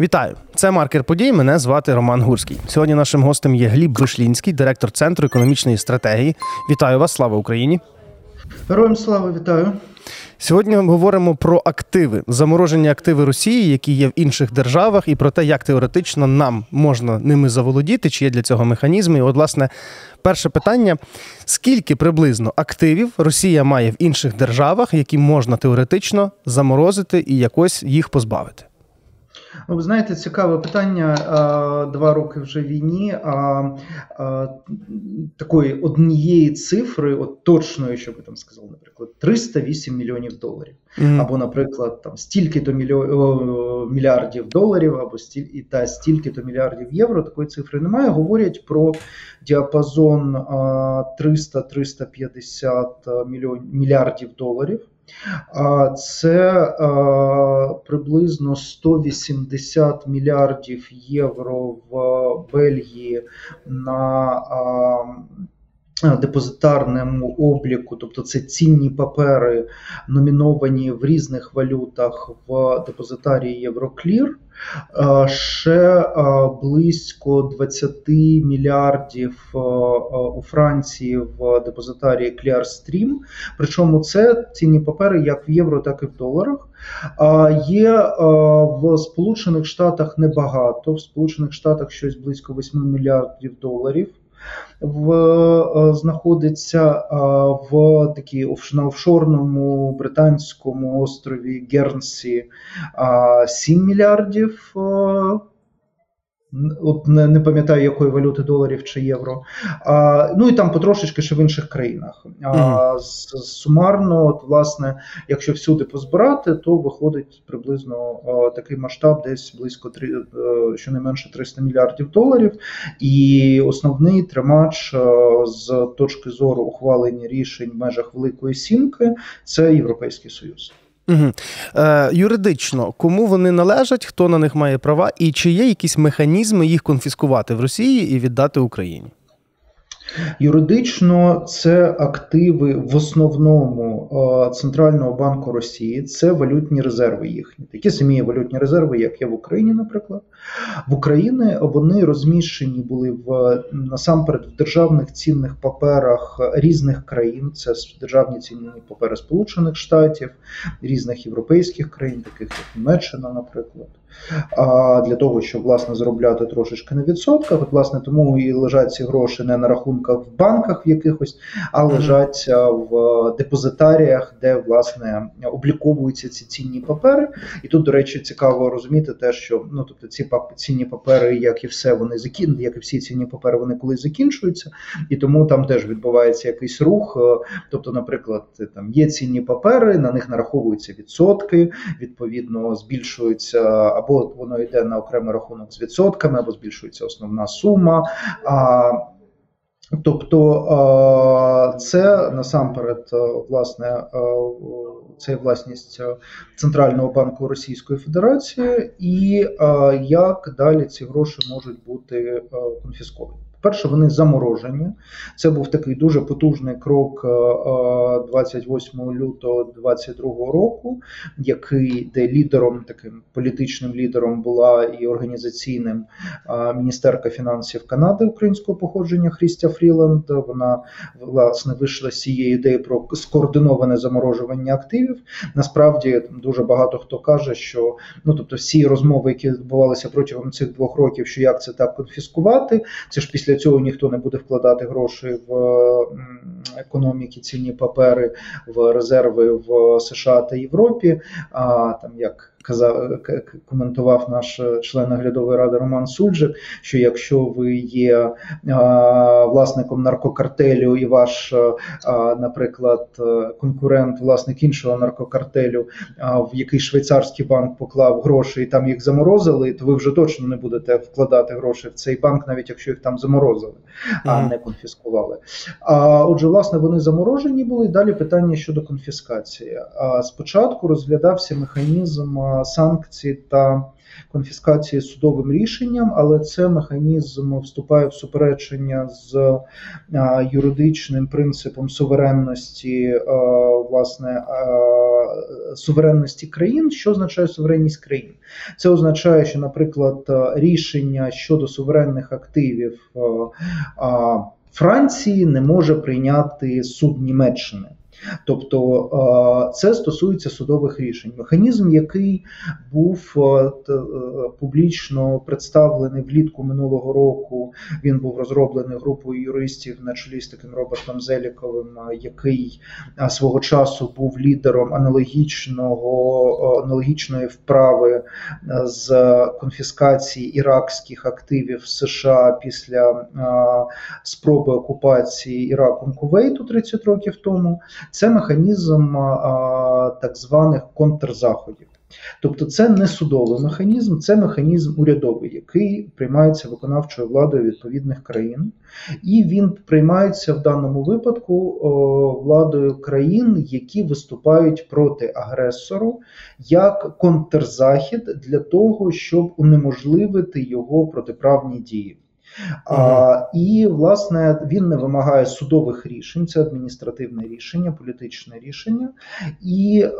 Вітаю, це маркер подій. Мене звати Роман Гурський. Сьогодні нашим гостем є Гліб Вишлінський, директор центру економічної стратегії. Вітаю вас, слава Україні! Героям слава вітаю! Сьогодні ми говоримо про активи, заморожені активи Росії, які є в інших державах, і про те, як теоретично нам можна ними заволодіти, чи є для цього механізми. І от, власне, перше питання: скільки приблизно активів Росія має в інших державах, які можна теоретично заморозити і якось їх позбавити? Ну, ви знаєте, цікаве питання. Два роки вже війні. А такої однієї цифри, от точної, що ви там сказали, наприклад, 308 мільйонів доларів. Mm. Або, наприклад, там стільки-то мільярдів доларів, або стіль, та стільки-то мільярдів євро. Такої цифри немає. Говорять про діапазон 300-350 мільярдів доларів. Це приблизно 180 мільярдів євро в Бельгії на депозитарному обліку, тобто це цінні папери, номіновані в різних валютах в депозитарії Євроклір. Ще близько 20 мільярдів у Франції в депозитарії Clearstream. Причому це цінні папери як в євро, так і в доларах. Є в Сполучених Штатах небагато. В Сполучених Штатах щось близько 8 мільярдів доларів в е, знаходиться в такій на офшорному британському острові Гернсі 7 мільярдів е, От не, не пам'ятаю, якої валюти доларів чи євро. А, Ну і там потрошечки ще в інших країнах. А, mm. Сумарно, от, власне, якщо всюди позбирати, то виходить приблизно а, такий масштаб, десь близько 3, а, щонайменше 300 мільярдів доларів. І основний тримач а, з точки зору ухвалення рішень в межах Великої Сімки це Європейський Союз. Угу. Е, Юридично, кому вони належать, хто на них має права, і чи є якісь механізми їх конфіскувати в Росії і віддати Україні? Юридично це активи в основному Центрального банку Росії, це валютні резерви їхні, такі самі валютні резерви, як є в Україні, наприклад. В Україні вони розміщені були в насамперед в державних цінних паперах різних країн. Це державні цінні папери Сполучених Штатів, різних європейських країн, таких як Німеччина, наприклад. А для того, щоб власне заробляти трошечки на відсотках, от власне тому і лежать ці гроші не на рахунках в банках в якихось, а лежать в депозитаріях, де власне обліковуються ці цінні папери. І тут, до речі, цікаво розуміти те, що ну тобто ці цінні папери, як і все, вони закін, як і всі цінні папери, вони колись закінчуються, і тому там теж відбувається якийсь рух. Е, тобто, наприклад, там є цінні папери, на них нараховуються відсотки, відповідно збільшуються або воно йде на окремий рахунок з відсотками, або збільшується основна сума. Тобто це насамперед власне це власність Центрального банку Російської Федерації, і як далі ці гроші можуть бути конфісковані. Перше, вони заморожені. Це був такий дуже потужний крок 28 е, е, лютого 2022 року, який де лідером, таким політичним лідером була і організаційним е, міністерка фінансів Канади українського походження Хрістя Фріланд. Вона власне вийшла з цієї ідеї про скоординоване заморожування активів. Насправді дуже багато хто каже, що ну тобто всі розмови, які відбувалися протягом цих двох років, що як це так конфіскувати, це ж після після цього ніхто не буде вкладати гроші в економіки, цінні папери, в резерви в США та Європі. А там як казав, коментував наш член наглядової ради Роман Суджик, що якщо ви є власником наркокартелю і ваш, наприклад, конкурент, власник іншого наркокартелю, в який швейцарський банк поклав гроші і там їх заморозили, то ви вже точно не будете вкладати гроші в цей банк, навіть якщо їх там заморозили, а не конфіскували. А отже, власне, вони заморожені були. Далі питання щодо конфіскації. А спочатку розглядався механізм санкцій та конфіскації судовим рішенням, але це механізм вступає в суперечення з юридичним принципом суверенності, власне, суверенності країн. Що означає суверенність країн? Це означає, що, наприклад, рішення щодо суверенних активів Франції не може прийняти суд Німеччини. Тобто це стосується судових рішень. Механізм, який був публічно представлений влітку минулого року, він був розроблений групою юристів на чолі з таким Робертом Зеліковим, який свого часу був лідером аналогічного аналогічної вправи з конфіскації іракських активів США після спроби окупації Іраком Кувейту 30 років тому це механізм так званих контрзаходів. Тобто це не судовий механізм, це механізм урядовий, який приймається виконавчою владою відповідних країн, і він приймається в даному випадку владою країн, які виступають проти агресору як контрзахід для того, щоб унеможливити його протиправні дії. А, І, власне, він не вимагає судових рішень, це адміністративне рішення, політичне рішення. І е,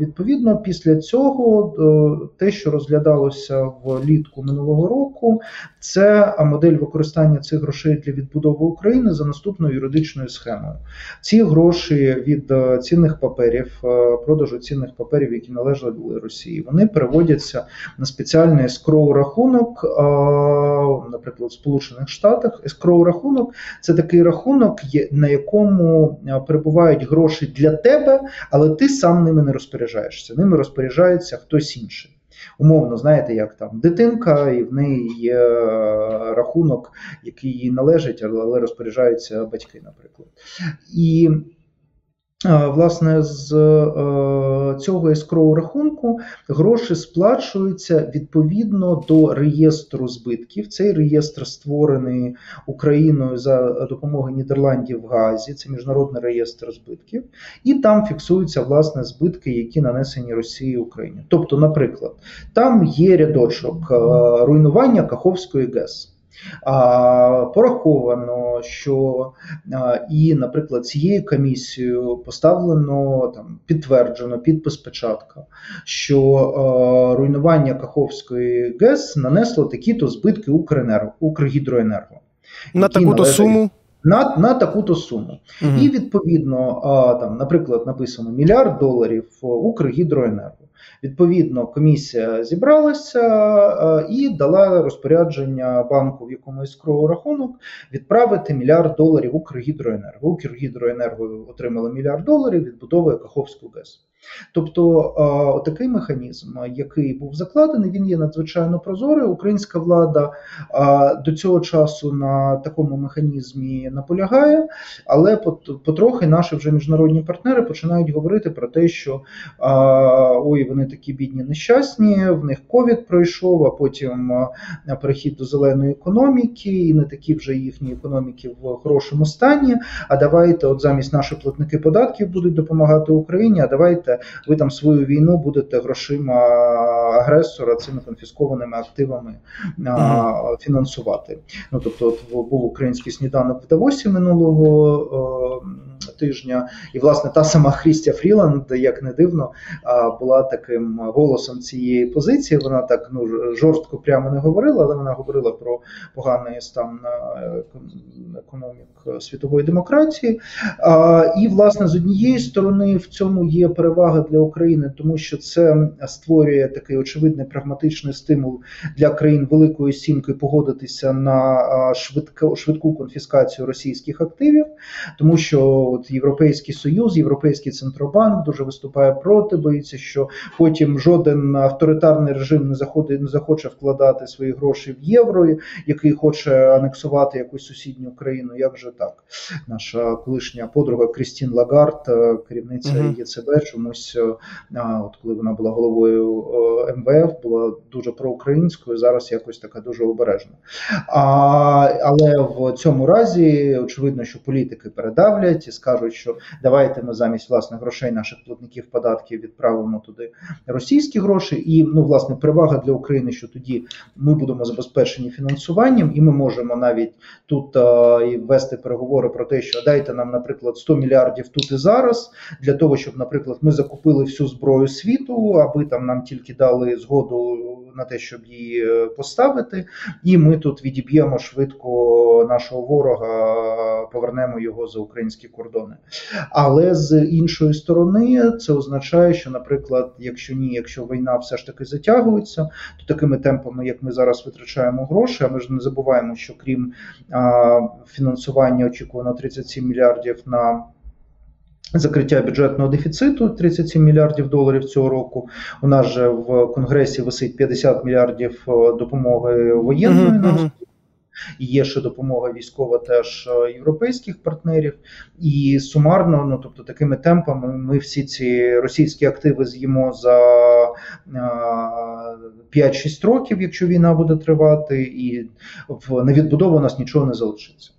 відповідно після цього е, те, що розглядалося влітку минулого року, це модель використання цих грошей для відбудови України за наступною юридичною схемою. Ці гроші від е, цінних паперів, продажу цінних паперів, які належали Росії, вони переводяться на спеціальний скроу рахунок наприклад, в Сполучених Штатах, ескроу рахунок це такий рахунок, на якому е, перебувають гроші для тебе, але ти сам ними не розпоряджаєшся. Ними розпоряджається хтось інший. Умовно, знаєте, як там дитинка, і в неї є е, рахунок, який їй належить, але розпоряджаються батьки, наприклад. І Власне, з е, цього ескроу рахунку гроші сплачуються відповідно до реєстру збитків. Цей реєстр створений Україною за допомогою Нідерландів в Газі. Це міжнародний реєстр збитків, і там фіксуються власне збитки, які нанесені Росії Україні. Тобто, наприклад, там є рядочок е, руйнування Каховської ГЕС. Пораховано, що і, наприклад, цією комісією поставлено там підтверджено підпис печатка, що руйнування Каховської ГЕС нанесло такі-то збитки Укренерго, Укргідроенерго. На таку-то суму. На на таку-то суму. Угу. І відповідно, там, наприклад, написано мільярд доларів Укргідроенерго. Відповідно, комісія зібралася е, і дала розпорядження банку, в якому іскровий рахунок, відправити мільярд доларів Укргідроенерго. Укргідроенерго отримали мільярд доларів, відбудовує Каховську ГЕС. Тобто такий механізм, який був закладений, він є надзвичайно прозорий. Українська влада до цього часу на такому механізмі наполягає, але потрохи наші вже міжнародні партнери починають говорити про те, що ой, вони такі бідні, нещасні, в них ковід пройшов, а потім перехід до зеленої економіки, і не такі вже їхні економіки в хорошому стані. А давайте, от замість наших платники податків будуть допомагати Україні. А давайте ви там свою війну будете грошима агресора цими конфіскованими активами а, фінансувати. Ну тобто, от був український сніданок в Давосі минулого тижня, і власне та сама Хрістя Фріланд, як не дивно, була таким голосом цієї позиції. Вона так ну жорстко прямо не говорила, але вона говорила про поганий стан економік світової демократії. І власне з однієї сторони в цьому є перевага для України, тому що це створює такий очевидний прагматичний стимул для країн Великої Сімки погодитися на швидку швидку конфіскацію російських активів, тому що от Європейський Союз, Європейський центробанк дуже виступає проти, боїться, що потім жоден авторитарний режим не заходить, не захоче вкладати свої гроші в євро, який хоче анексувати якусь сусідню країну. Як же так? Наша колишня подруга Крістін Лагард, керівниця uh -huh. ЄЦБ, чомусь, от коли вона була головою МВФ, була дуже проукраїнською. Зараз якось така дуже обережна. А, Але в цьому разі очевидно, що політики передавлять і скажуть, що давайте ми замість власних грошей наших платників податків відправимо туди російські гроші. І ну, власне, перевага для України, що тоді ми будемо забезпечені фінансуванням, і ми можемо навіть тут а, і вести переговори про те, що дайте нам, наприклад, 100 мільярдів тут і зараз для того, щоб, наприклад, ми закупили всю зброю світу, аби там нам тільки дали згоду на те, щоб її е, поставити, і ми тут відіб'ємо швидко нашого ворога, повернемо його за українські кордони. Але з іншої сторони, це означає, що, наприклад, якщо ні, якщо війна все ж таки затягується, то такими темпами, як ми зараз витрачаємо гроші, а ми ж не забуваємо, що крім а, фінансування очікувано 37 мільярдів на Закриття бюджетного дефіциту 37 мільярдів доларів цього року. У нас же в конгресі висить 50 мільярдів е, допомоги воєнної uh-huh, uh-huh. Є ще допомога військова теж е, європейських партнерів, і сумарно, ну тобто, такими темпами, ми всі ці російські активи з'їмо за 5-6 е, років, якщо війна буде тривати, і в невідбудову у нас нічого не залишиться.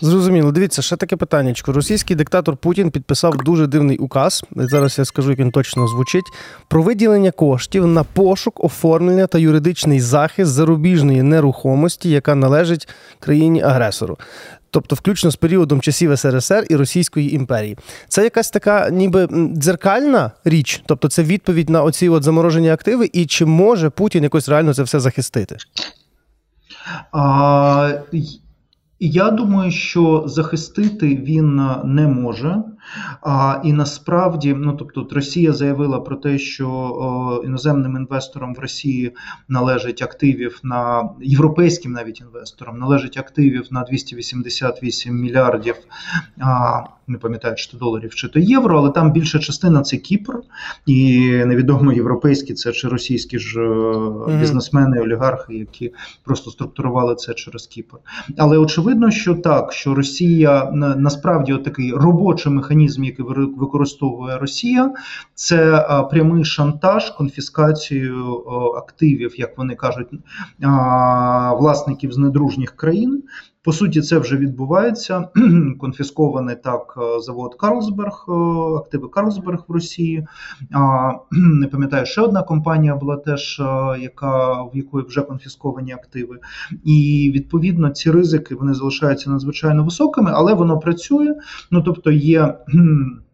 Зрозуміло, дивіться, ще таке питання. Російський диктатор Путін підписав дуже дивний указ. Зараз я скажу, як він точно звучить, про виділення коштів на пошук, оформлення та юридичний захист зарубіжної нерухомості, яка належить країні-агресору. Тобто, включно з періодом часів СРСР і Російської імперії, це якась така, ніби дзеркальна річ, тобто це відповідь на оці от заморожені активи, і чи може Путін якось реально це все захистити? А, я думаю, що захистити він е, не може. А, І насправді, ну тобто, Росія заявила про те, що о, іноземним інвесторам в Росії належить активів на європейським навіть інвесторам належить активів на 288 мільярдів. А, не пам'ятаю, чи то доларів, чи то євро, але там більша частина це Кіпр, і невідомо європейські це чи російські ж бізнесмени, олігархи, які просто структурували це через Кіпр. Але очевидно, що так, що Росія насправді такий робочий механізм, який використовує Росія, це прямий шантаж, конфіскацію активів, як вони кажуть, власників з недружніх країн. По суті, це вже відбувається. Конфіскований так е, завод Карлсберг, е, активи Карлсберг в Росії. Не пам'ятаю, ще одна компанія була теж, е, яка в якої вже конфісковані активи. І відповідно ці ризики вони залишаються надзвичайно високими, але воно працює. Ну тобто є.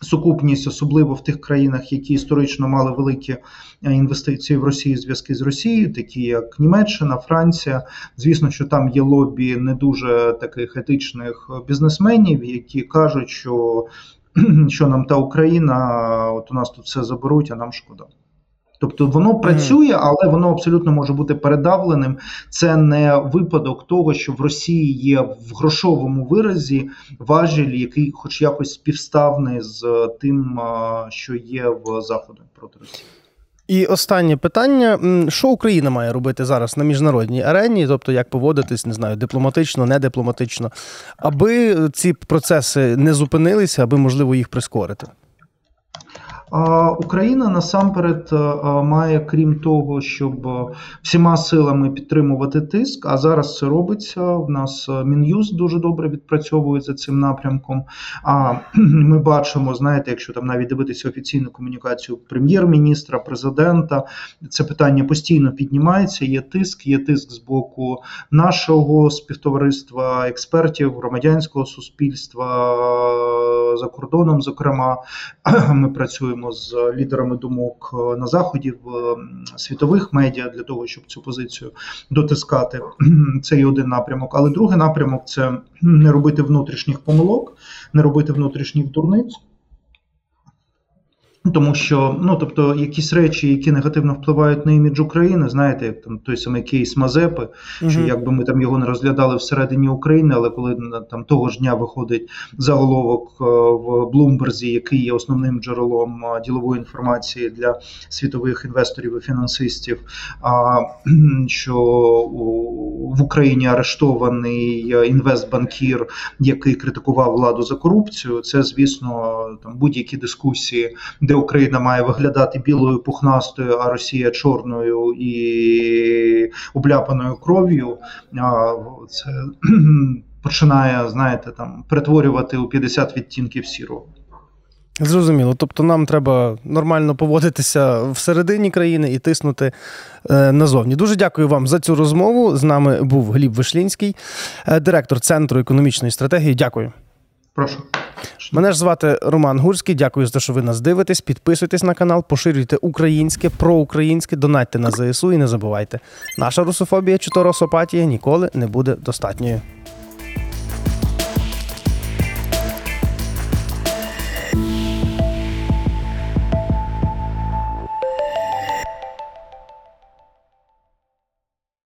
Сукупність, особливо в тих країнах, які історично мали великі е, інвестиції в Росію, зв'язки з Росією, такі як Німеччина, Франція. Звісно, що там є лобі не дуже таких етичних бізнесменів, які кажуть, що що нам та Україна, от у нас тут все заберуть, а нам шкода. Тобто воно працює, але воно абсолютно може бути передавленим. Це не випадок того, що в Росії є в грошовому виразі важіль, який, хоч якось співставний з тим, що є в Заходу проти Росії. І останнє питання: що Україна має робити зараз на міжнародній арені, тобто як поводитись, не знаю, дипломатично, не дипломатично, аби ці процеси не зупинилися, аби можливо їх прискорити. Україна насамперед е, е, має, крім того, щоб е, всіма силами підтримувати тиск. А зараз це робиться. В нас мін'юз дуже добре відпрацьовує за цим напрямком. А ми бачимо, знаєте, якщо там навіть дивитися офіційну комунікацію прем'єр-міністра, президента, це питання постійно піднімається. Є тиск, є тиск з боку нашого співтовариства, експертів, громадянського суспільства за кордоном. Зокрема, ми працюємо працюємо з лідерами думок е, на заході в світових медіа для того, щоб цю позицію дотискати. Це є один напрямок. Але другий напрямок це не робити внутрішніх помилок, не робити внутрішніх дурниць. Тому що ну тобто якісь речі, які негативно впливають на імідж України, знаєте, як там той самий кейс Мазепи, uh-huh. що якби ми там його не розглядали всередині України, але коли там того ж дня виходить заголовок е, в Блумберзі, який є основним джерелом е, ділової інформації для світових інвесторів і фінансистів, а що в Україні арештований е, інвестбанкір, який критикував владу за корупцію, це звісно там будь-які дискусії де Україна має виглядати білою пухнастою, а Росія чорною і обляпаною кров'ю, це починає, знаєте, там перетворювати у 50 відтінків сірого. Зрозуміло. Тобто нам треба нормально поводитися всередині країни і тиснути е, назовні. Дуже дякую вам за цю розмову. З нами був Гліб Вишлінський, е, директор Центру економічної стратегії. Дякую. Прошу. Мене ж звати Роман Гурський. Дякую за те, що ви нас дивитесь. Підписуйтесь на канал, поширюйте українське, проукраїнське, донатьте на ЗСУ і не забувайте. Наша русофобія чи то росопатія ніколи не буде достатньою.